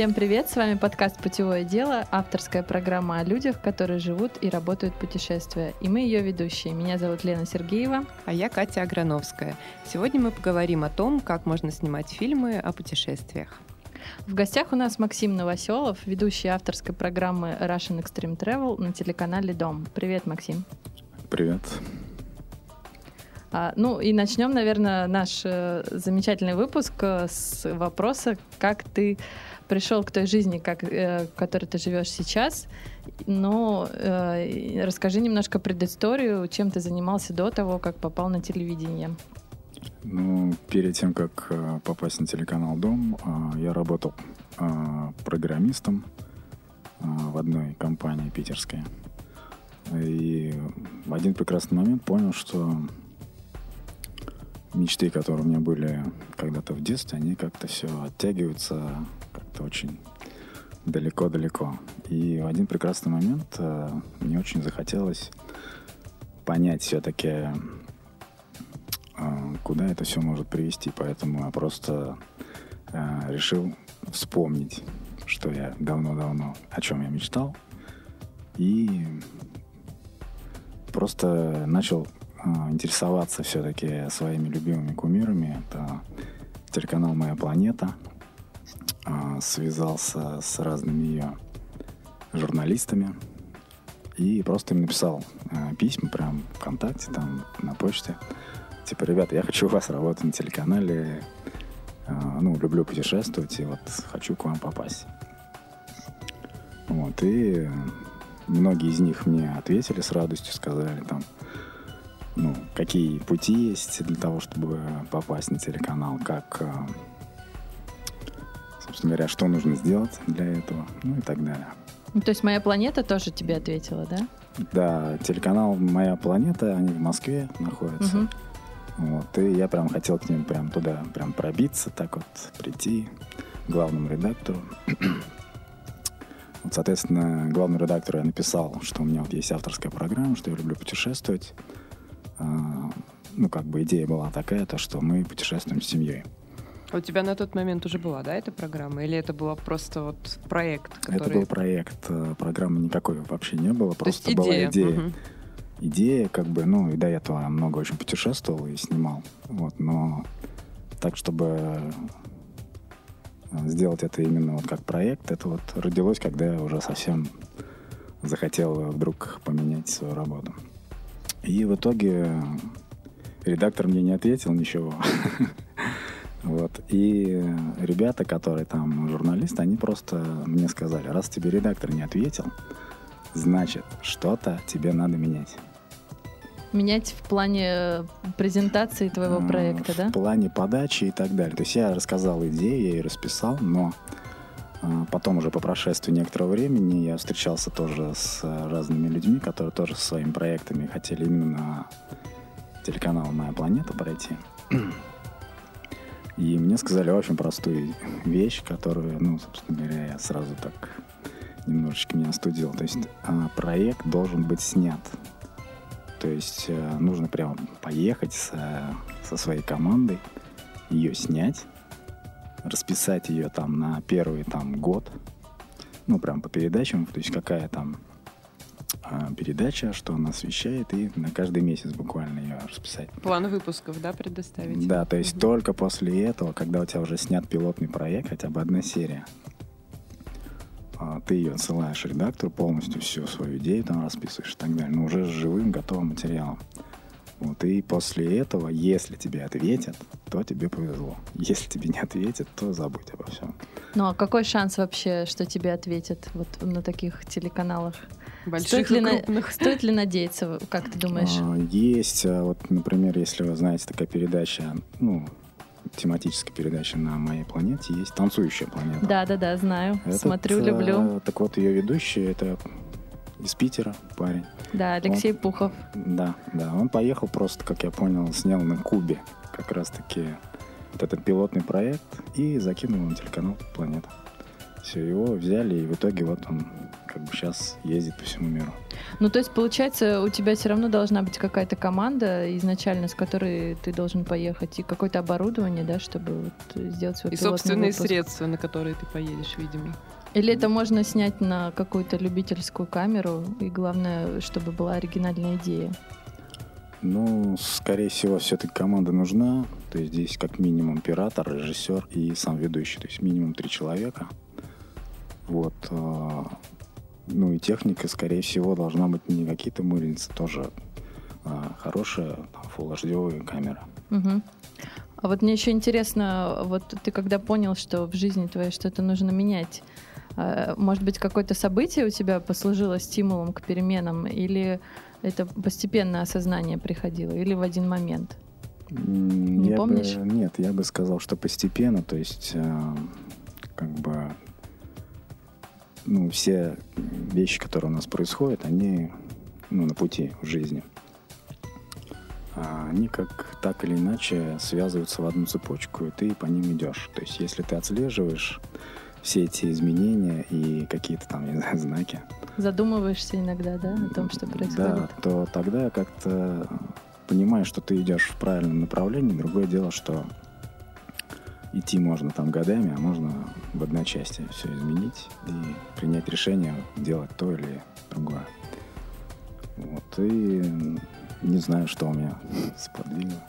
Всем привет, с вами подкаст «Путевое дело», авторская программа о людях, которые живут и работают путешествия. И мы ее ведущие. Меня зовут Лена Сергеева. А я Катя Аграновская. Сегодня мы поговорим о том, как можно снимать фильмы о путешествиях. В гостях у нас Максим Новоселов, ведущий авторской программы Russian Extreme Travel на телеканале Дом. Привет, Максим. Привет. А, ну и начнем, наверное, наш э, замечательный выпуск э, с вопроса, как ты пришел к той жизни, как, э, в которой ты живешь сейчас. Но э, расскажи немножко предысторию, чем ты занимался до того, как попал на телевидение. Ну, перед тем, как э, попасть на телеканал Дом, э, я работал э, программистом в одной компании питерской. И в один прекрасный момент понял, что мечты, которые у меня были когда-то в детстве, они как-то все оттягиваются как-то очень далеко-далеко. И в один прекрасный момент э, мне очень захотелось понять все-таки, э, куда это все может привести. Поэтому я просто э, решил вспомнить, что я давно-давно, о чем я мечтал. И просто начал интересоваться все-таки своими любимыми кумирами. Это телеканал «Моя планета». А, связался с разными ее журналистами и просто им написал а, письма прям ВКонтакте, там, на почте. Типа, ребята, я хочу у вас работать на телеканале, ну, люблю путешествовать, и вот хочу к вам попасть. Вот, и многие из них мне ответили с радостью, сказали там, ну, какие пути есть для того, чтобы попасть на телеканал, как, э, собственно говоря, что нужно сделать для этого, ну и так далее. Ну, то есть «Моя планета» тоже тебе ответила, да? Да, телеканал «Моя планета», они в Москве находятся. Угу. Вот, и я прям хотел к ним прям туда прям пробиться, так вот прийти к главному редактору. Вот, соответственно, главному редактору я написал, что у меня вот есть авторская программа, что я люблю путешествовать. А, ну, как бы идея была такая, то, что мы путешествуем с семьей. А у тебя на тот момент уже была, да, эта программа? Или это была просто вот проект? Который... Это был проект. Э, программы никакой вообще не было. Просто была идея. идея. Угу. Идея, как бы, ну, и до этого много очень путешествовал и снимал. Вот, но так, чтобы э, сделать это именно вот как проект, это вот родилось, когда я уже совсем захотел вдруг поменять свою работу. И в итоге редактор мне не ответил ничего. Вот. И ребята, которые там журналисты, они просто мне сказали, раз тебе редактор не ответил, значит, что-то тебе надо менять. Менять в плане презентации твоего проекта, в да? В плане подачи и так далее. То есть я рассказал идею, я ее расписал, но потом уже по прошествии некоторого времени я встречался тоже с разными людьми, которые тоже со своими проектами хотели именно на телеканал «Моя планета» пройти. И мне сказали очень простую вещь, которую, ну, собственно говоря, я сразу так немножечко меня остудил. То есть а, проект должен быть снят. То есть э, нужно прямо поехать со, со своей командой, ее снять, расписать ее там на первый там год, ну, прям по передачам, то есть какая там а, передача, что она освещает, и на каждый месяц буквально ее расписать. План выпусков, да, предоставить? Да, то есть угу. только после этого, когда у тебя уже снят пилотный проект, хотя бы одна серия, а, ты ее отсылаешь редактору, полностью всю свою идею там расписываешь и так далее, но уже с живым, готовым материалом. Вот, и после этого, если тебе ответят, то тебе повезло. Если тебе не ответят, то забудь обо всем. Ну а какой шанс вообще, что тебе ответят вот на таких телеканалах? Больших стоит ли, крупных. На, стоит ли надеяться, как ты думаешь? А, есть, а, вот, например, если вы знаете, такая передача, ну, тематическая передача на моей планете, есть «Танцующая планета». Да-да-да, знаю, Этот, смотрю, люблю. Так вот, ее ведущий — это из Питера парень. Да, Алексей Пухов. Да, да. Он поехал просто, как я понял, снял на Кубе как раз-таки вот этот пилотный проект и закинул на телеканал «Планета». Все, его взяли, и в итоге вот он как бы сейчас ездит по всему миру. Ну, то есть, получается, у тебя все равно должна быть какая-то команда изначально, с которой ты должен поехать, и какое-то оборудование, да, чтобы вот сделать свой И собственные выпуск. средства, на которые ты поедешь, видимо. Или это можно снять на какую-то любительскую камеру, и главное, чтобы была оригинальная идея. Ну, скорее всего, все-таки команда нужна. То есть здесь как минимум оператор, режиссер и сам ведущий. То есть минимум три человека. Вот. а, Ну и техника, скорее всего, должна быть не какие-то мыльницы, тоже а, хорошая Full HD камера. Мгм. А вот мне еще интересно, вот ты когда понял, что в жизни твоей что-то нужно менять, может быть, какое-то событие у тебя послужило стимулом к переменам, или это постепенное осознание приходило, или в один момент? Не я помнишь? Бы, нет, я бы сказал, что постепенно, то есть а, как бы ну, все вещи, которые у нас происходят, они ну, на пути в жизни. А Они как так или иначе связываются в одну цепочку, и ты по ним идешь. То есть если ты отслеживаешь все эти изменения и какие-то там, не знаю, знаки, Задумываешься иногда, да, о том, что да, происходит? то тогда как-то понимаешь, что ты идешь в правильном направлении. Другое дело, что идти можно там годами, а можно в одночасье все изменить и принять решение делать то или другое. Вот, и не знаю, что у меня сподвигло.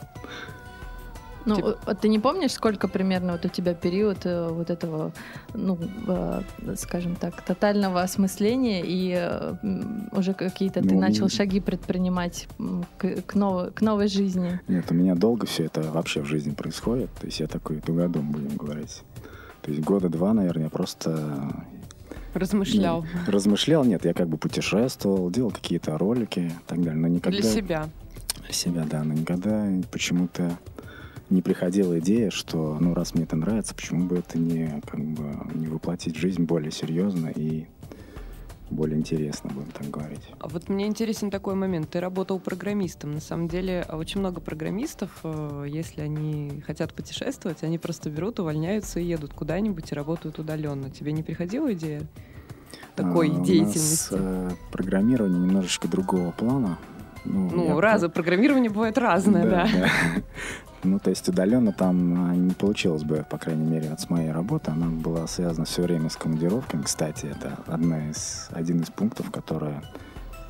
Ну, Типа- а ты не помнишь, сколько примерно вот у тебя период э, вот этого, ну, э, скажем так, тотального осмысления и э, уже какие-то ты Ну, начал м. шаги предпринимать к, к новой, к новой жизни? Нет, у меня долго все это вообще в жизни происходит. То есть я такой тугодум, будем говорить. То есть года два, наверное, я просто Размышлял. ну, размышлял. Нет, я как бы путешествовал, делал какие-то ролики и так далее. Но никогда... Для себя. Для себя, да. Но никогда почему-то не приходила идея, что, ну, раз мне это нравится, почему бы это не, как бы, не воплотить жизнь более серьезно и более интересно, будем так говорить. А вот мне интересен такой момент. Ты работал программистом. На самом деле, а очень много программистов, э, если они хотят путешествовать, они просто берут, увольняются и едут куда-нибудь и работают удаленно. Тебе не приходила идея такой А, у нас, деятельности? э, программирование немножечко другого плана. Ну, Ну, раза, программирование бывает разное, да. Ну, то есть удаленно там а, не получилось бы, по крайней мере, вот с моей работы. Она была связана все время с командировками. Кстати, это одна из, один из пунктов, которые,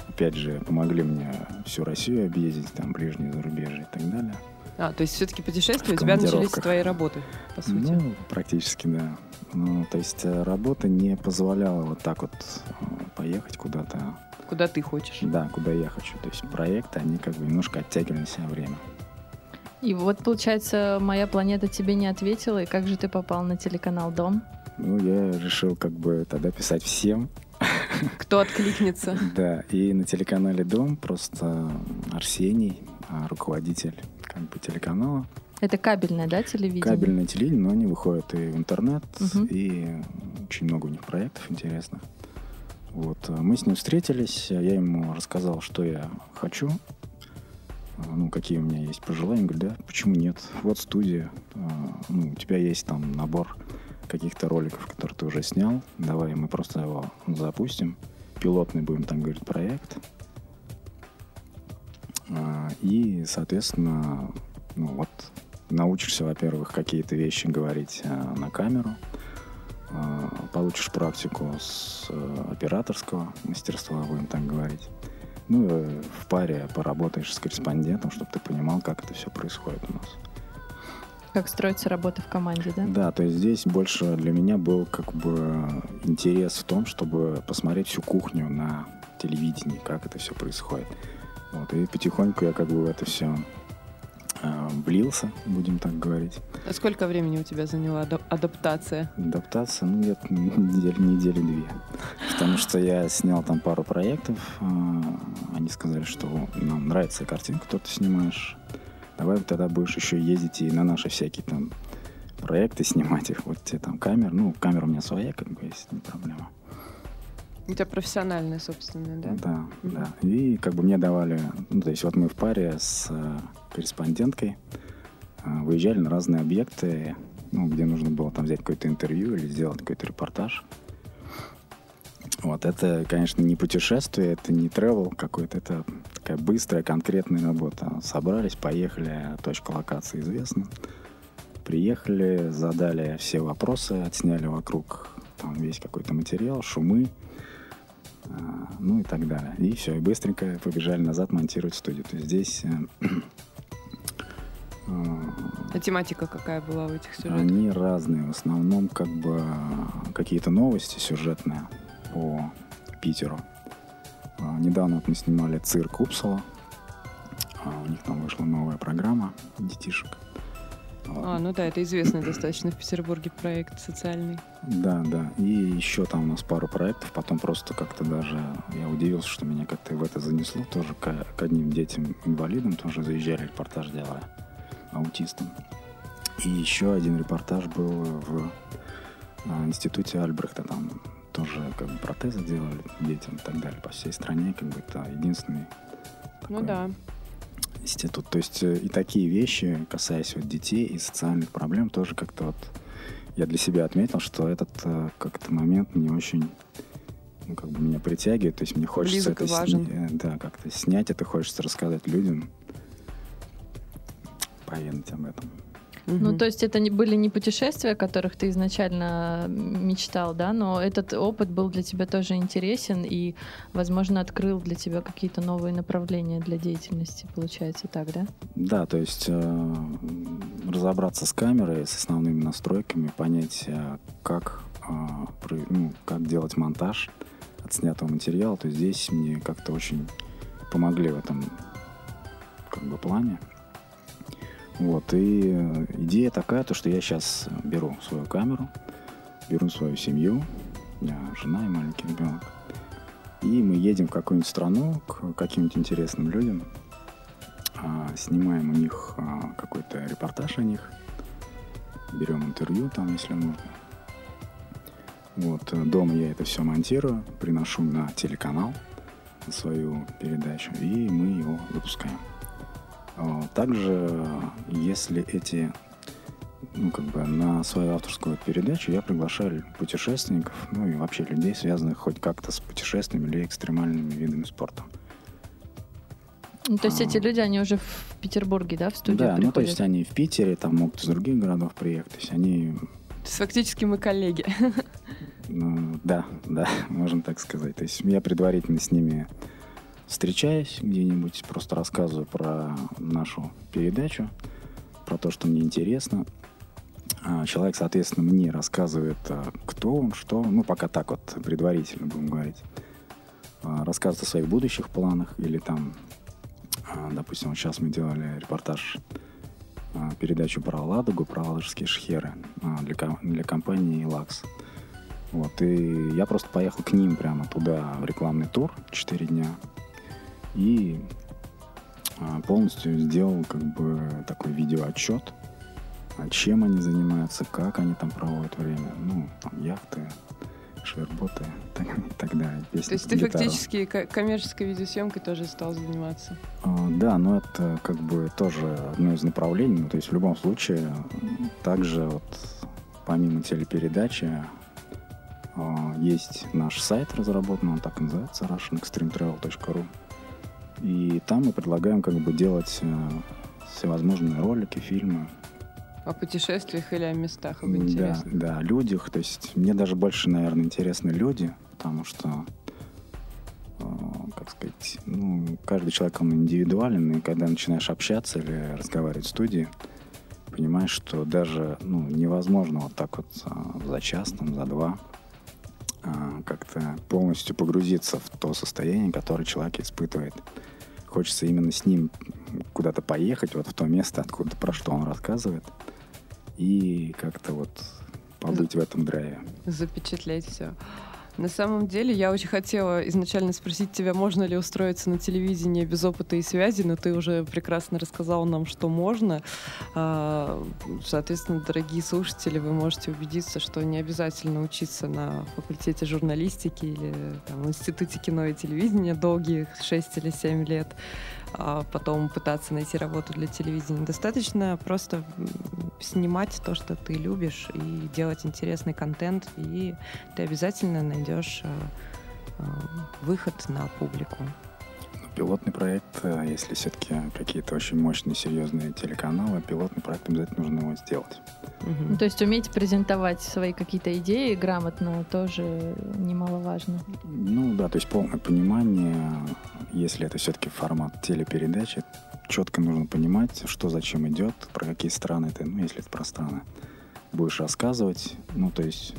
опять же, помогли мне всю Россию объездить, там, ближние зарубежья и так далее. А, то есть все-таки путешествия у тебя начались с твоей работы, по сути. Ну, практически, да. Ну, то есть э, работа не позволяла вот так вот э, поехать куда-то, Куда ты хочешь. да, куда я хочу. То есть проекты, они как бы немножко оттягивали на себя время. И вот, получается, моя планета тебе не ответила, и как же ты попал на телеканал Дом? Ну, я решил как бы тогда писать всем, Кто откликнется? Да, и на телеканале «Дом» просто Арсений, а, руководитель как бы телеканала. Это кабельное, да, телевидение? Кабельное телевидение, но они выходят и в интернет, Мгм. и очень много у них проектов интересных. Вот, а, мы с ним встретились, я ему рассказал, что я хочу, а, ну, какие у меня есть пожелания. Говорит, да, почему нет? Вот студия, а, ну, у тебя есть там набор каких-то роликов, которые ты уже снял, давай мы просто его запустим. Пилотный будем там говорить проект. И, соответственно, ну вот, научишься, во-первых, какие-то вещи говорить на камеру, получишь практику с э, операторского мастерства, будем так говорить. Ну, и в паре поработаешь с корреспондентом, чтобы ты понимал, как это все происходит у нас. Как строится работа в команде, да? Да, то есть здесь больше для меня был как бы интерес в том, чтобы посмотреть всю кухню на телевидении, как это все происходит. Вот, и потихоньку я как бы в это все влился, будем так говорить. А сколько времени у тебя заняла адап- адаптация? Адаптация, ну, где-то недели, недели две. Потому что я снял там пару проектов. а, Они сказали, что нам нравится картинка, которую ты снимаешь. Давай тогда будешь еще ездить и на наши всякие там проекты снимать их. Вот тебе там камера. Ну, камера у меня своя, как бы, есть, не проблема. У тебя профессиональная собственная, да? Да, Мгм. да. И как бы мне давали, ну, то есть вот мы в паре с э, корреспонденткой э, выезжали на разные объекты, ну, где нужно было там взять какое-то интервью или сделать какой-то репортаж. Вот это, конечно, не путешествие, это не travel какой-то, это такая быстрая, конкретная работа. Собрались, поехали, точка локации известна. Приехали, задали все вопросы, отсняли вокруг там весь какой-то материал, шумы, ну и так далее. И все, и быстренько побежали назад монтировать студию. То есть здесь э, э, А тематика какая была у этих сюжетов? они разные. В основном как бы какие-то новости сюжетные по Питеру. А, Недавно вот мы снимали цирк Упсала. А, У них там вышла новая программа детишек. А, ну да, это известный достаточно в Петербурге проект социальный. Да, да. И еще там у нас пару проектов. Потом просто как-то даже я удивился, что меня как-то в это занесло. Тоже к, к одним детям-инвалидам тоже заезжали, репортаж делали. Аутистам. И еще один репортаж был в а, институте Альбрехта. Там тоже как бы протезы делали детям и так далее по всей стране. Как бы это единственный Ну такой да. Институт. То есть э, и такие вещи, касаясь вот детей и социальных проблем, тоже как-то вот я для себя отметил, что этот э, как-то момент мне очень ну, как бы меня притягивает, то есть мне хочется Близок это сня- э, да, как-то снять это, хочется рассказать людям, поведать об этом. Ну, то есть это не, были не путешествия, о которых ты изначально мечтал, да, но этот опыт был для тебя тоже интересен и, возможно, открыл для тебя какие-то новые направления для деятельности, получается так, да? Да, то есть э, разобраться с камерой, с основными настройками, понять, э, как, э, ну, как делать монтаж отснятого материала. То здесь мне как-то очень помогли в этом как бы плане. Вот, и э, идея такая, то, что я сейчас беру свою камеру, беру свою семью, меня жена и маленький ребенок, и мы едем в какую-нибудь страну к каким-нибудь интересным людям, а, снимаем у них а, какой-то репортаж о них, берем интервью там, если нужно. Вот, э, дома я это все монтирую, приношу на телеканал, на свою передачу, и мы его выпускаем. А, Также, если эти, ну, как бы на свою авторскую передачу я приглашаю путешественников, ну и вообще людей, связанных хоть как-то с путешествиями или экстремальными видами спорта. Ну, то есть А. эти люди, они уже в Петербурге, да, в студию да, приходят? ну то есть они в Питере, там могут из других городов приехать. То есть они, То есть фактически мы коллеги. ну, да, да, можно так сказать. То есть я предварительно с ними встречаюсь где-нибудь, просто рассказываю про нашу передачу, про то, что мне интересно. А Человек, соответственно, мне рассказывает, а, кто он, что, ну, пока так вот предварительно будем говорить. А, Рассказывает о своих будущих планах или там, допустим, вот сейчас мы делали репортаж передачу про Ладогу, про ладожские шхеры для, для компании «Лакс». Вот, и я просто поехал к ним прямо туда в рекламный тур 4 дня и а, полностью сделал как бы такой видеоотчет, а чем они занимаются, как они там проводят время, ну, там, яхты, шверботы так, и так далее. песни То есть ты гитару. фактически ко- коммерческой видеосъемкой тоже стал заниматься. А, Да, но это как бы тоже одно из направлений. Ну, то есть в любом случае, также вот помимо телепередачи а, есть наш сайт разработан, он так и называется, russianextremetravel.ru. И там мы предлагаем как бы делать э, всевозможные ролики, фильмы. О путешествиях или о местах, об Да, интересных. да, о людях. То есть мне даже больше, наверное, интересны люди, потому что, э, как сказать, ну, каждый человек, он индивидуален, и когда начинаешь общаться или разговаривать в студии, понимаешь, что даже ну, невозможно вот так вот а, за час, там, за два а, как-то полностью погрузиться в то состояние, которое человек испытывает. Хочется именно с ним куда-то поехать, вот в то место, откуда про что он рассказывает, и как-то вот побыть в этом драйве. Запечатлеть все. На самом деле, я очень хотела изначально спросить тебя, можно ли устроиться на телевидение без опыта и связи, но ты уже прекрасно рассказал нам, что можно. А, соответственно, дорогие слушатели, вы можете убедиться, что не обязательно учиться на факультете журналистики или там, Институте кино и телевидения долгих 6 или 7 лет а потом пытаться найти работу для телевидения. Достаточно просто снимать то, что ты любишь, и делать интересный контент, и ты обязательно найдешь э, э, выход на публику. Пилотный проект, э, если все-таки какие-то очень мощные, серьезные телеканалы, пилотный проект обязательно нужно его сделать. Угу. То есть уметь презентовать свои какие-то идеи грамотно тоже немаловажно. Ну да, то есть полное понимание, если это все-таки формат телепередачи, четко нужно понимать, что зачем идет, про какие страны ты, ну если это про страны, будешь рассказывать. Ну то есть,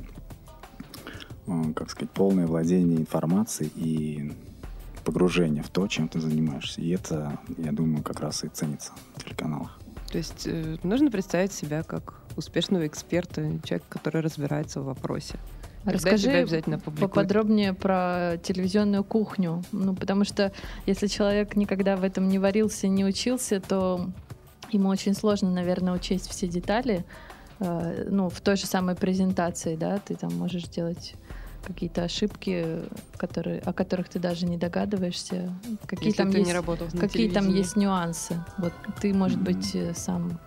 э, как сказать, полное владение информацией и погружение в то, чем ты занимаешься. И это, я думаю, как раз и ценится в телеканалах. То есть э, нужно представить себя как успешного эксперта, человека, который разбирается в вопросе. Расскажи обязательно поподробнее про телевизионную кухню. Ну, потому что если человек никогда в этом не варился, не учился, то ему очень сложно, наверное, учесть все детали. Э, ну, в той же самой презентации, да, ты там можешь делать какие-то ошибки, которые, о которых ты даже не догадываешься. Какие Если там ты есть, не работал какие там есть нюансы. Вот ты, может mm-hmm. быть, э, сам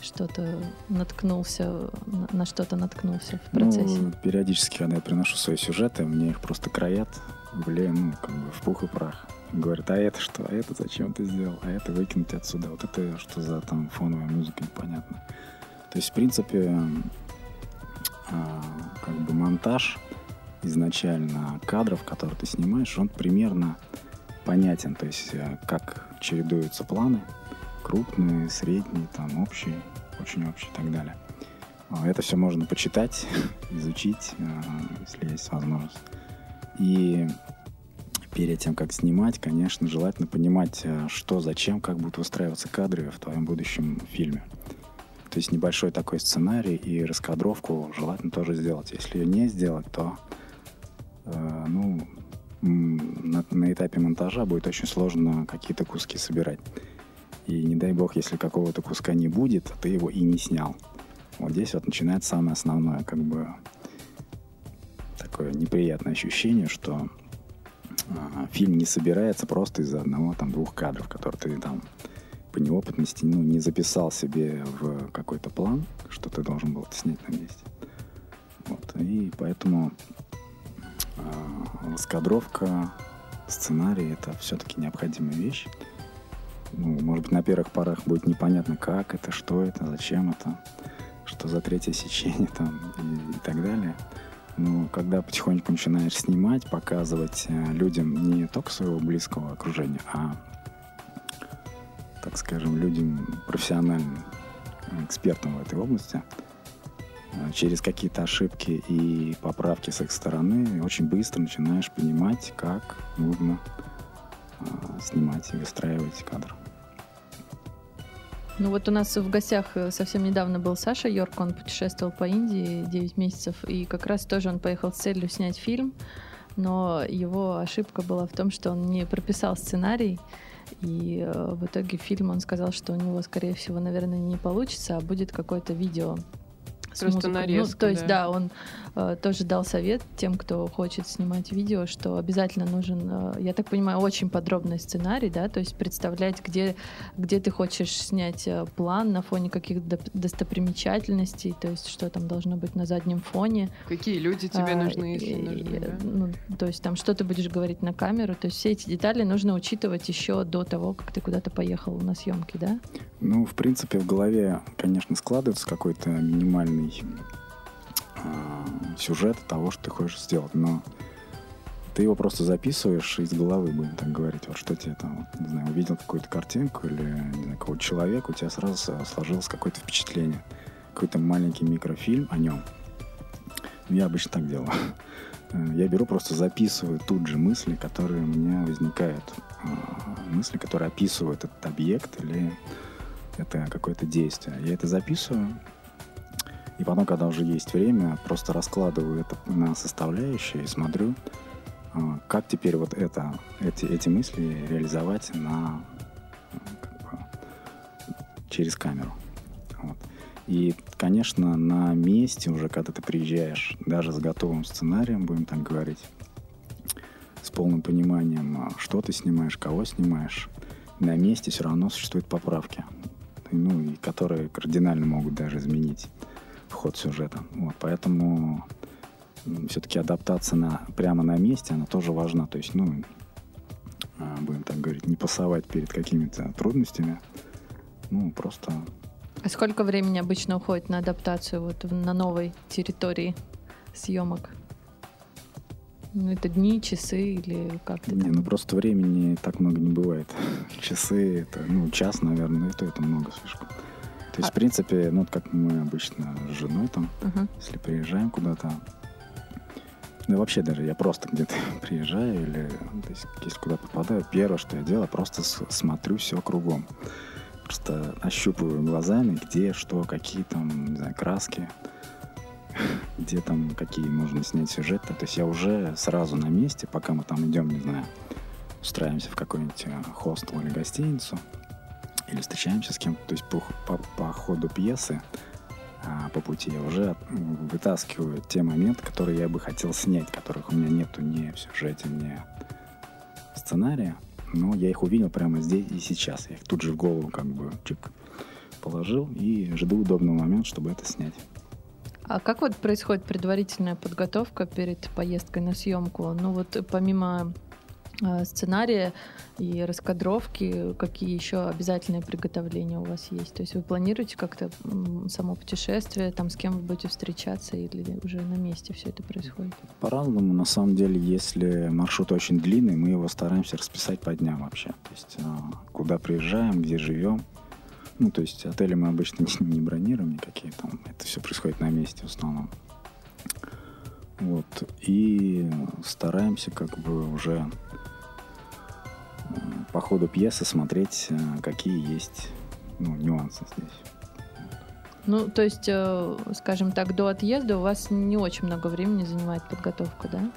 что-то наткнулся, на что-то наткнулся в процессе? Ну, периодически, когда я приношу свои сюжеты, мне их просто краят, блин, ну, как бы в пух и прах. Говорят, а это что? А это зачем ты сделал? А это выкинуть отсюда? Вот это что за там фоновая музыка, непонятно. То есть, в принципе, а, как бы монтаж изначально кадров, которые ты снимаешь, он примерно понятен. То есть, э, как чередуются планы, крупные, средние, там, общие очень общий и так далее. А, это все можно почитать, изучить, э, если есть возможность. И перед тем, как снимать, конечно, желательно понимать, э, что, зачем, как будут выстраиваться кадры в твоем будущем фильме. То есть небольшой такой сценарий и раскадровку желательно тоже сделать. Если ее не сделать, то ну, на, на этапе монтажа будет очень сложно какие-то куски собирать. И не дай бог, если какого-то куска не будет, ты его и не снял. Вот здесь вот начинается самое основное, как бы такое неприятное ощущение, что э, фильм не собирается просто из-за одного там двух кадров, которые ты там по неопытности ну, не записал себе в какой-то план, что ты должен был снять на месте. Вот. И поэтому э, раскадровка, сценарий это все-таки необходимая вещь ну, может быть, на первых порах будет непонятно, как это, что это, зачем это, что за третье сечение там и, и так далее. Но когда потихоньку начинаешь снимать, показывать э, людям не только своего близкого окружения, а, так скажем, людям профессиональным, экспертам в этой области, э, через какие-то ошибки и поправки с их стороны очень быстро начинаешь понимать, как нужно э, снимать и выстраивать кадр. Ну вот у нас в гостях э, совсем недавно был Саша Йорк, он путешествовал по Индии 9 месяцев, и как раз тоже он поехал с целью снять фильм, но его ошибка была в том, что он не прописал сценарий, и э, в итоге фильм он сказал, что у него, скорее всего, наверное, не получится, а будет какое-то видео Просто нарезка, ну, то есть, да, да он э, тоже дал совет тем, кто хочет снимать видео, что обязательно нужен, э, я так понимаю, очень подробный сценарий, да, то есть представлять, где, где ты хочешь снять э, план на фоне каких достопримечательностей, то есть что там должно быть на заднем фоне. Какие люди тебе а, нужны, если и, нужны, да? ну, то есть там что ты будешь говорить на камеру, то есть все эти детали нужно учитывать еще до того, как ты куда-то поехал на съемки, да? Ну, в принципе, в голове, конечно, складывается какой-то минимальный полный э, сюжет того, что ты хочешь сделать, но ты его просто записываешь из головы, будем так говорить. Вот что тебе там, не знаю, увидел какую-то картинку или, какого-то человека, у тебя сразу сложилось какое-то впечатление, какой-то маленький микрофильм о нем. Я обычно так делаю. Э, я беру, просто записываю тут же мысли, которые у меня возникают. Э, мысли, которые описывают этот объект или это какое-то действие. Я это записываю, И потом, когда уже есть время, просто раскладываю это на составляющие и смотрю, а, как теперь вот это, эти, эти мысли реализовать на, как бы, через камеру. Вот. И, конечно, на месте уже, когда ты приезжаешь, даже с готовым сценарием, будем так говорить, с полным пониманием, а, что ты снимаешь, кого снимаешь, на месте все равно существуют поправки, ну, и которые кардинально могут даже изменить ход сюжета. Вот, поэтому все-таки адаптация на, прямо на месте, она тоже важна. То есть, ну, а, будем так говорить, не пасовать перед какими-то трудностями. Ну, просто... А сколько времени обычно уходит на адаптацию вот на новой территории съемок? Ну, это дни, часы или как-то? Не, ну просто времени так много не бывает. Часы, это, ну, час, наверное, это, это много слишком. То есть, а... в принципе, ну, как мы обычно с женой там, uh-huh. если приезжаем куда-то, ну, вообще даже я просто где-то приезжаю или то есть, если куда попадаю, первое, что я делаю, просто смотрю все кругом. Просто ощупываю глазами, где, что, какие там, не знаю, краски, где там, какие можно снять сюжеты. То есть я уже сразу на месте, пока мы там идем, не знаю, устраиваемся в какой-нибудь э, хостел или гостиницу, или встречаемся с кем-то. То есть по, по, по ходу пьесы а, по пути я уже вытаскиваю те моменты, которые я бы хотел снять, которых у меня нету ни в сюжете, ни в сценарии. Но я их увидел прямо здесь и сейчас. Я их тут же в голову как бы чик положил и жду удобного момента, чтобы это снять. А как вот происходит предварительная подготовка перед поездкой на съемку? Ну вот помимо Э, сценария и раскадровки, какие еще обязательные приготовления у вас есть? То есть вы планируете как-то само путешествие, там с кем вы будете встречаться или уже на месте все это происходит? По-разному. На самом деле, если маршрут очень длинный, мы его стараемся расписать по дням вообще. То есть э, куда приезжаем, где живем. Ну, то есть отели мы обычно не бронируем никакие там. Это все происходит на месте в основном. Вот. И стараемся как бы уже по ходу пьесы смотреть, э, какие есть ну, нюансы здесь. Ну, то есть, э, скажем так, до отъезда у вас не очень много времени занимает подготовка, да?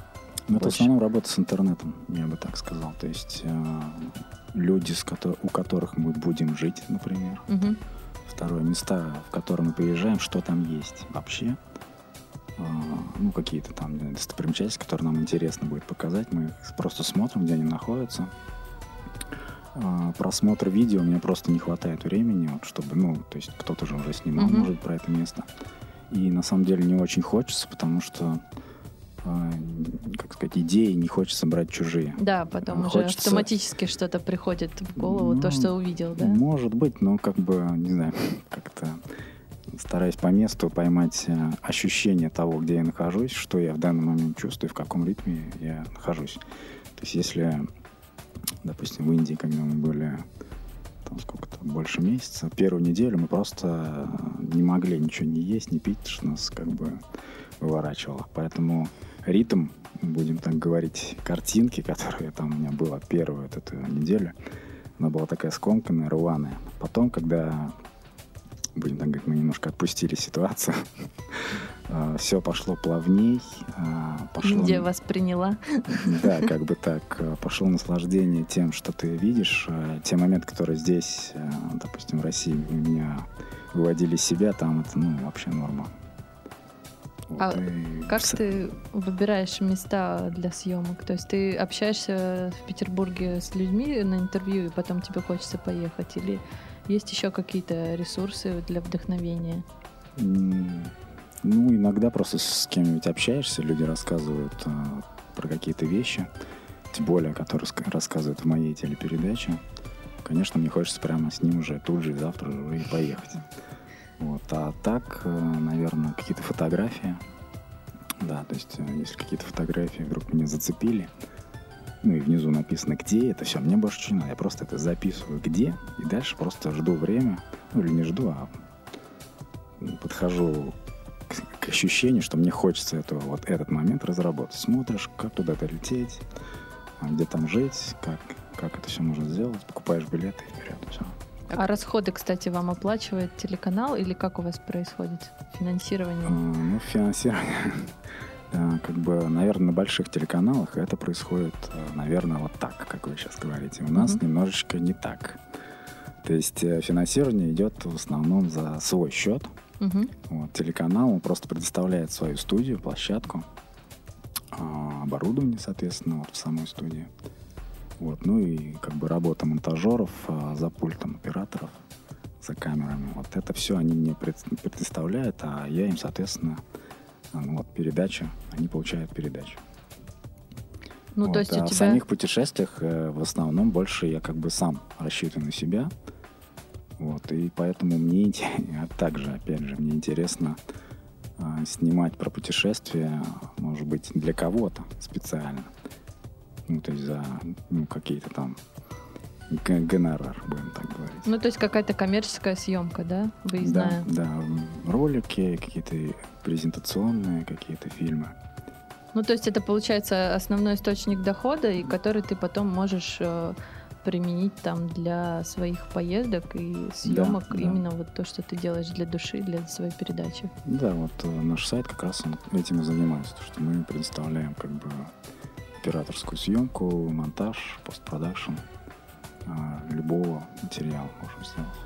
Ну, это в основном работа с интернетом, я бы так сказал. То есть э, люди, с ко- у которых мы будем жить, например. Угу. Второе, места, в которые мы приезжаем, что там есть вообще. Э, ну, какие-то там достопримечательности, которые нам интересно будет показать. Мы их просто смотрим, где они находятся. А, просмотр видео, мне просто не хватает времени, вот, чтобы, ну, то есть кто-то же уже снимал, uh-huh. может, про это место. И на самом деле не очень хочется, потому что э, как сказать, идеи не хочется брать чужие. Да, потом хочется... уже автоматически что-то приходит в голову, ну, то, что увидел, да? Может быть, но как бы, не знаю, как-то стараюсь по месту поймать э, ощущение того, где я нахожусь, что я в данный момент чувствую, в каком ритме я нахожусь. То есть если допустим, в Индии, когда мы были там сколько-то, больше месяца, первую неделю мы просто не могли ничего не есть, не пить, что нас как бы выворачивало. Поэтому ритм, будем так говорить, картинки, которая там у меня была первую вот эту неделю, она была такая скомканная, рваная. Потом, когда будем так говорить, мы немножко отпустили ситуацию. А, Все пошло плавней. А, пошло... Индия вас приняла. Да, как бы так. А, пошло наслаждение тем, что ты видишь. Те моменты, которые здесь, допустим, в России меня выводили из себя, там это, ну, вообще норма. Вот а и... как ты выбираешь места для съемок? То есть ты общаешься в Петербурге с людьми на интервью, и потом тебе хочется поехать? Или есть еще какие-то ресурсы для вдохновения? Ну, иногда просто с кем-нибудь общаешься, люди рассказывают а, про какие-то вещи, тем более, которые рассказывают в моей телепередаче. Конечно, мне хочется прямо с ним уже тут же, завтра же и поехать. Вот. А так, э, наверное, какие-то фотографии. Да, то есть, э, если какие-то фотографии вдруг меня зацепили, ну и внизу написано, где это все, мне больше не надо. Я просто это записываю, где, и дальше просто жду время, ну или не жду, а подхожу к, к ощущению, что мне хочется этого, вот этот момент разработать. Смотришь, как туда-то лететь, а где там жить, как, как это все можно сделать, покупаешь билеты и вперед, все. А расходы, кстати, вам оплачивает телеканал или как у вас происходит финансирование? А, Ну, финансирование, как бы, наверное, на больших телеканалах это происходит, э, наверное, вот так, как вы сейчас говорите. У нас Мгм. немножечко не так. То есть э, финансирование идет в основном за свой счет. Мгм. Вот, телеканал он просто предоставляет свою студию, площадку, а, оборудование, соответственно, вот в самой студии. Вот, ну и как бы работа монтажеров а, за пультом операторов, за камерами. Вот это все они мне пред- предоставляют, а я им, соответственно, ну, вот передача, они получают передачу. Ну, Вот, то есть а у в тебя... самих путешествиях э, в основном больше я как бы сам рассчитываю на себя. Вот, и поэтому мне а также, опять же, мне интересно а, снимать про путешествия, может быть, для кого-то специально. Ну, то есть за ну, какие-то там гонорар, будем так говорить. Ну, то есть какая-то коммерческая съемка, да, выездная? Да, да, ролики, какие-то презентационные какие-то фильмы. Ну, то есть это получается основной источник дохода, и который ты потом можешь э, применить там для своих поездок и съемок да. именно вот то, что ты делаешь для души, для своей передачи. Да, вот э, наш сайт как раз он этим и занимается, то, что мы предоставляем как бы операторскую съемку, монтаж, постпродакшн любого материала можем сделать.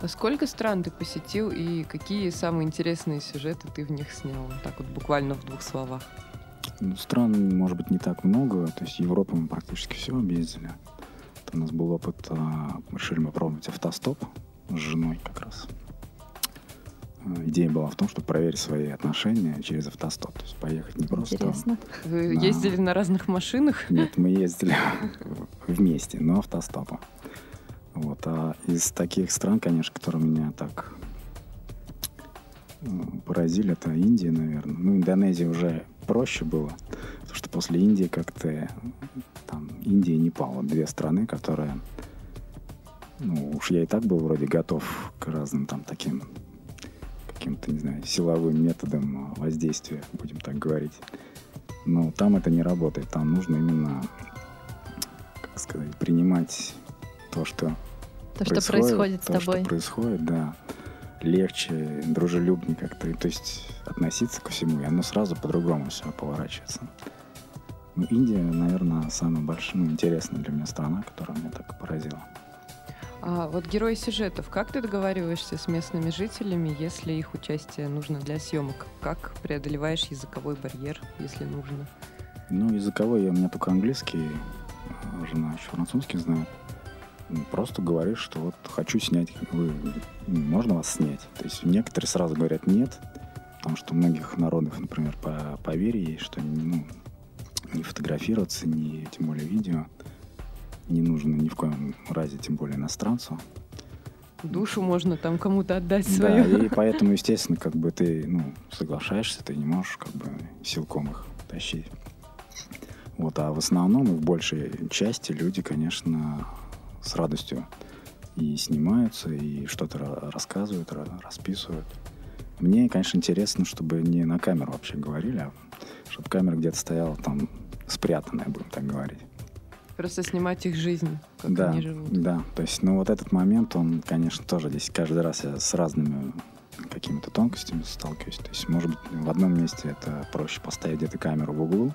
А сколько стран ты посетил и какие самые интересные сюжеты ты в них снял? Так вот буквально в двух словах. Ну, стран, может быть, не так много, то есть Европу мы практически все объездили. Это у нас был опыт, решили мы пробовать автостоп с женой как раз. А, Идея была в том, чтобы проверить свои отношения через автостоп. То есть поехать не просто... Интересно. Вы Да. ездили на разных машинах? Нет, мы ездили вместе, но автостопом. Вот. А из таких стран, конечно, которые меня так э, поразили, это Индия, наверное. Ну, Индонезия уже проще было, потому что после Индии как-то там Индия и Непал, вот две страны, которые, ну, уж я и так был вроде готов к разным там таким каким-то, не знаю, силовым методам э, воздействия, будем так говорить. Но там это не работает. Там нужно именно, как сказать, принимать то, что То, что происходит с то, тобой. что происходит, да. Легче, дружелюбнее как-то. То есть относиться ко всему, и оно сразу по-другому все поворачивается. Ну, Индия, наверное, самая большая, ну, интересная для меня страна, которая меня так поразила. А вот герои сюжетов, как ты договариваешься с местными жителями, если их участие нужно для съемок? Как преодолеваешь языковой барьер, если нужно? Ну, языковой я у меня только английский, а жена еще французский знает. Ну, Просто говоришь, что вот хочу снять, вы, ну, можно вас снять? То есть некоторые сразу говорят нет, потому что у многих народов, например, по поверье есть, что ну, не фотографироваться, не тем более видео не нужно ни в коем разе, тем более иностранцу. Душу можно там кому-то отдать Да, свою. и поэтому, естественно, как бы ты, ну, соглашаешься, ты не можешь как бы силком их тащить. Вот, а в основном и в большей части люди, конечно, с радостью и снимаются, и что-то ра- рассказывают, ра- расписывают. Мне, конечно, интересно, чтобы не на камеру вообще говорили, а чтобы камера где-то стояла там спрятанная, будем так говорить. Просто снимать их жизнь, как да, они живут. да, то есть, ну вот этот момент, он, конечно, тоже здесь каждый раз я с разными какими-то тонкостями сталкиваюсь. То есть, может быть, в одном месте это проще поставить где-то камеру в углу,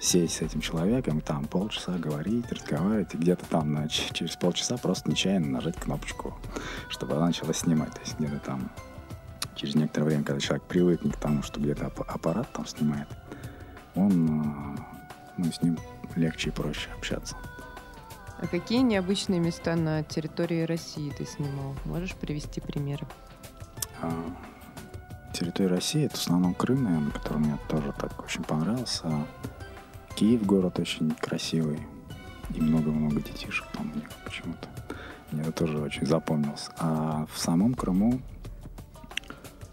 сесть с этим человеком, там полчаса говорить, разговаривать, и где-то там на- через полчаса просто нечаянно нажать кнопочку, чтобы она начала снимать. То есть где-то там через некоторое время, когда человек привыкнет к тому, что где-то ап- аппарат там снимает, он, э, ну, с ним легче и проще общаться. А какие необычные места на территории России ты снимал? Можешь привести примеры? А, территория России это в основном Крым, наверное, который мне тоже так очень понравился. А Киев город очень красивый. И много-много детишек там у них почему-то. Мне это тоже очень запомнилось. А в самом Крыму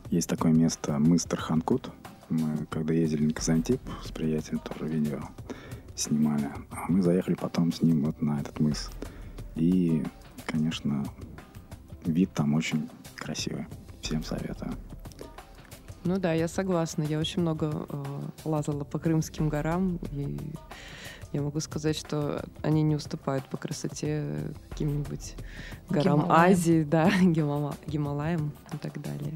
есть такое место мыс Тарханкут. Мы когда ездили на Казантип с приятелем тоже видео снимали. А мы заехали потом с ним вот на этот мыс. И, конечно, вид там очень красивый. Всем советую. Ну да, я согласна. Я очень много э, лазала по Крымским горам и Я могу сказать, что они не уступают по красоте каким-нибудь горам Гималаям. Азии, да, Гимала- Гималаям и так далее.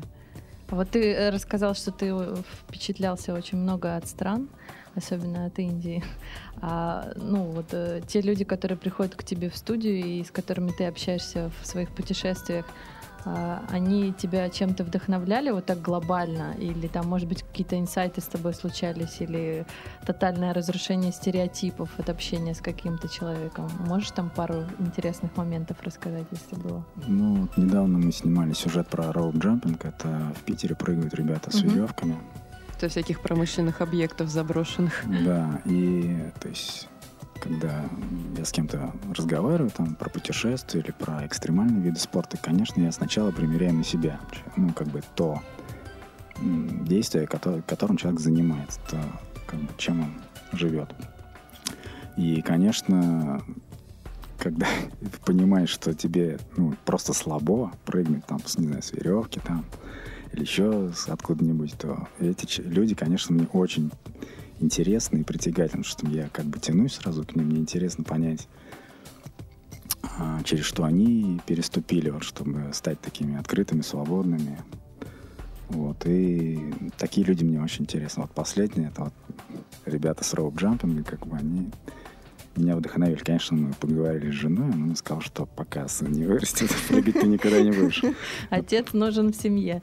А Вот ты э, рассказал, что ты э, впечатлялся очень много от стран, особенно от Индии. А, ну, вот э, те люди, которые приходят к тебе в студию и с которыми ты общаешься в своих путешествиях, они тебя чем-то вдохновляли вот так глобально? Или там, может быть, какие-то инсайты с тобой случались? Или тотальное разрушение стереотипов от общения с каким-то человеком? Можешь там пару интересных моментов рассказать, если было? Ну, вот недавно мы снимали сюжет про роуп-джампинг. Это в Питере прыгают ребята с веревками. Со всяких промышленных объектов заброшенных. Да, и то есть, когда я с кем-то разговариваю там про путешествия или про экстремальные виды спорта, конечно, я сначала примеряю на себя, ну, как бы то действие, которым человек занимается, то, как бы, чем он живет. И, конечно, когда понимаешь, что тебе ну, просто слабо прыгнуть там, не знаю, с веревки там, или еще откуда-нибудь, то эти люди, конечно, мне очень интересны и притягательны, что я как бы тянусь сразу к ним, мне интересно понять, а, через что они переступили, вот, чтобы стать такими открытыми, свободными. Вот, и такие люди мне очень интересны. Вот последние, это вот ребята с роуп-джампинга, как бы они меня вдохновили. Конечно, мы поговорили с женой, она сказала, что пока сын не вырастет, прыгать ты никогда не будешь. Отец нужен в семье.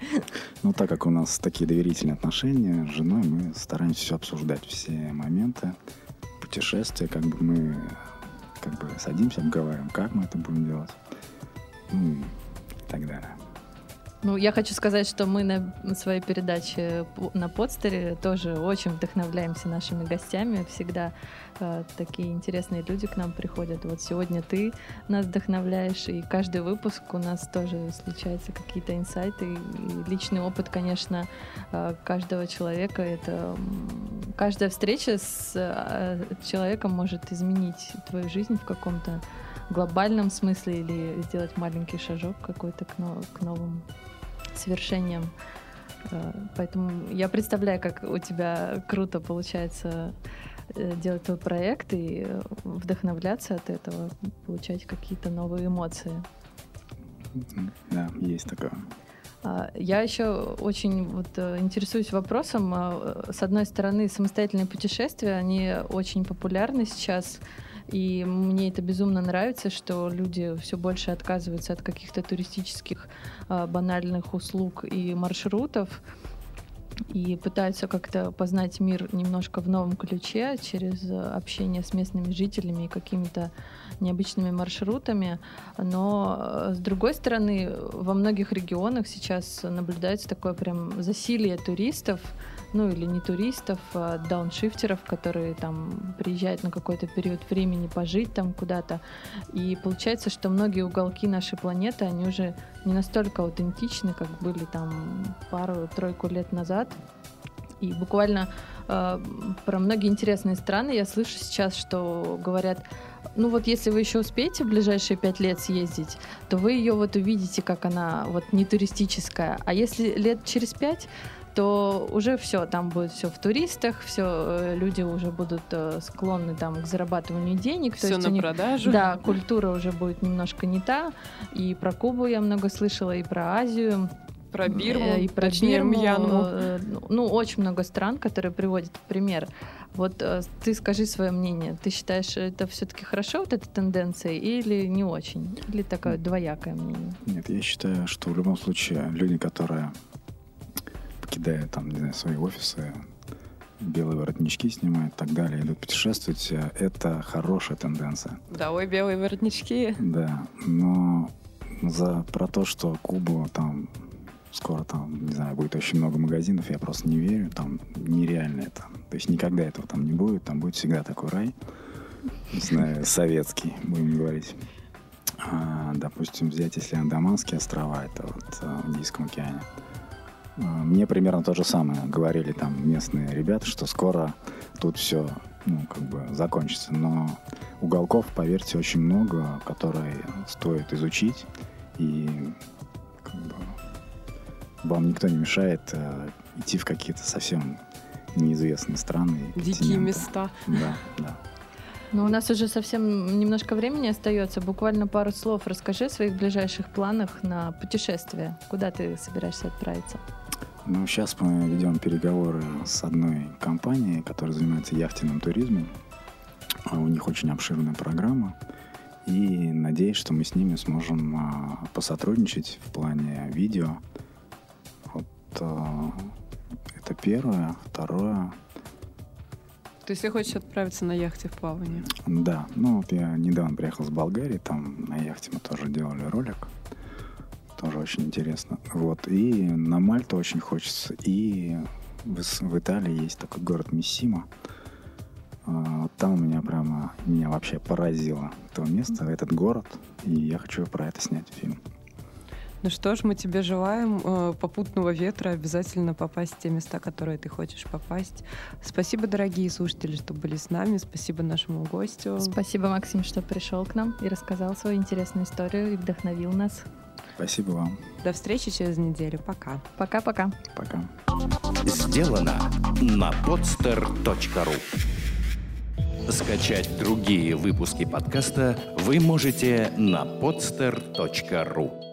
Ну, так как у нас такие доверительные отношения с женой, мы стараемся все обсуждать, все моменты, путешествия, как бы мы как бы садимся, обговариваем, как мы это будем делать, ну и так далее. Ну, я хочу сказать, что мы на своей передаче на подстере тоже очень вдохновляемся нашими гостями. Всегда э, такие интересные люди к нам приходят. Вот сегодня ты нас вдохновляешь, и каждый выпуск у нас тоже случаются какие-то инсайты. И личный опыт, конечно, э, каждого человека. Это каждая встреча с э, человеком может изменить твою жизнь в каком-то глобальном смысле или сделать маленький шажок какой-то к, но- к новым свершением. Э, Поэтому я представляю, как у тебя круто получается э, делать твой проект и э, вдохновляться от этого, получать какие-то новые эмоции. Да, есть такое. А, Я еще очень вот интересуюсь вопросом. а, С одной стороны, самостоятельные путешествия, они очень популярны сейчас. И мне это безумно нравится, что люди все больше отказываются от каких-то туристических а, банальных услуг и маршрутов и пытаются как-то познать мир немножко в новом ключе через э, общение с местными жителями и какими-то необычными маршрутами. Но, э, с другой стороны, во многих регионах сейчас наблюдается такое прям засилие туристов, ну или не туристов, а дауншифтеров, которые там приезжают на какой-то период времени пожить там куда-то. И получается, что многие уголки нашей планеты, они уже не настолько аутентичны, как были там пару-тройку лет назад. И буквально э, про многие интересные страны я слышу сейчас, что говорят, ну вот если вы еще успеете в ближайшие пять лет съездить, то вы ее вот увидите, как она вот не туристическая. А если лет через пять, то уже все, там будет все в туристах, все люди уже будут э, склонны там к зарабатыванию денег. то Все на них продажу. да, культура уже будет немножко не та. И про Кубу я много слышала, и про Азию. Про Бирму, э, и про точнее, Бирму. Мьянму. э, ну, очень много стран, которые приводят пример. Вот э, ты скажи свое мнение. Ты считаешь, это все-таки хорошо, вот эта тенденция, или не очень? Или такое двоякое мнение? Нет, я считаю, что в любом случае люди, которые покидают там, не знаю, свои офисы, белые воротнички снимают и так далее, идут путешествовать, это хорошая тенденция. Да, ой, белые воротнички. Да, но за про то, что Кубу там скоро там, не знаю, будет очень много магазинов, я просто не верю, там нереально это. То есть никогда этого там не будет, там будет всегда такой рай, не знаю, советский, будем говорить. А, допустим, взять, если Андаманские острова, это вот а, в Индийском океане. А, Мне примерно то же самое говорили там местные ребята, что скоро тут все, ну, как бы закончится. Но уголков, поверьте, очень много, которые стоит изучить. И как бы, вам никто не мешает э, идти в какие-то совсем неизвестные страны. Дикие места. Да, да. Ну, у нас уже совсем немножко времени остается. Буквально пару слов расскажи о своих ближайших планах на путешествие. Куда ты собираешься отправиться? Ну, сейчас мы ведем переговоры с одной компанией, которая занимается яхтенным туризмом. А У них очень обширная программа. И надеюсь, что мы с ними сможем а, посотрудничать в плане видео. Вот а, это первое. Второе. То есть ты хочешь отправиться на яхте в плавание? Да, ну вот я недавно приехал с Болгарии, там на яхте мы тоже делали ролик. Тоже очень интересно. Вот. И на Мальту очень хочется. И в, в Италии есть такой город Миссима. А, вот там у меня прямо, меня вообще поразило то место, этот город. И я хочу про это снять фильм. Ну что ж, мы тебе желаем э, попутного ветра, обязательно попасть в те места, которые ты хочешь попасть. Спасибо, дорогие слушатели, что были с нами. Спасибо нашему гостю. Спасибо, Максим, что пришел к нам и рассказал свою интересную историю и вдохновил нас. Спасибо вам. До встречи через неделю. Пока. Пока-пока. Пока. Сделано на podster.ru Скачать другие выпуски подкаста вы можете на podster.ru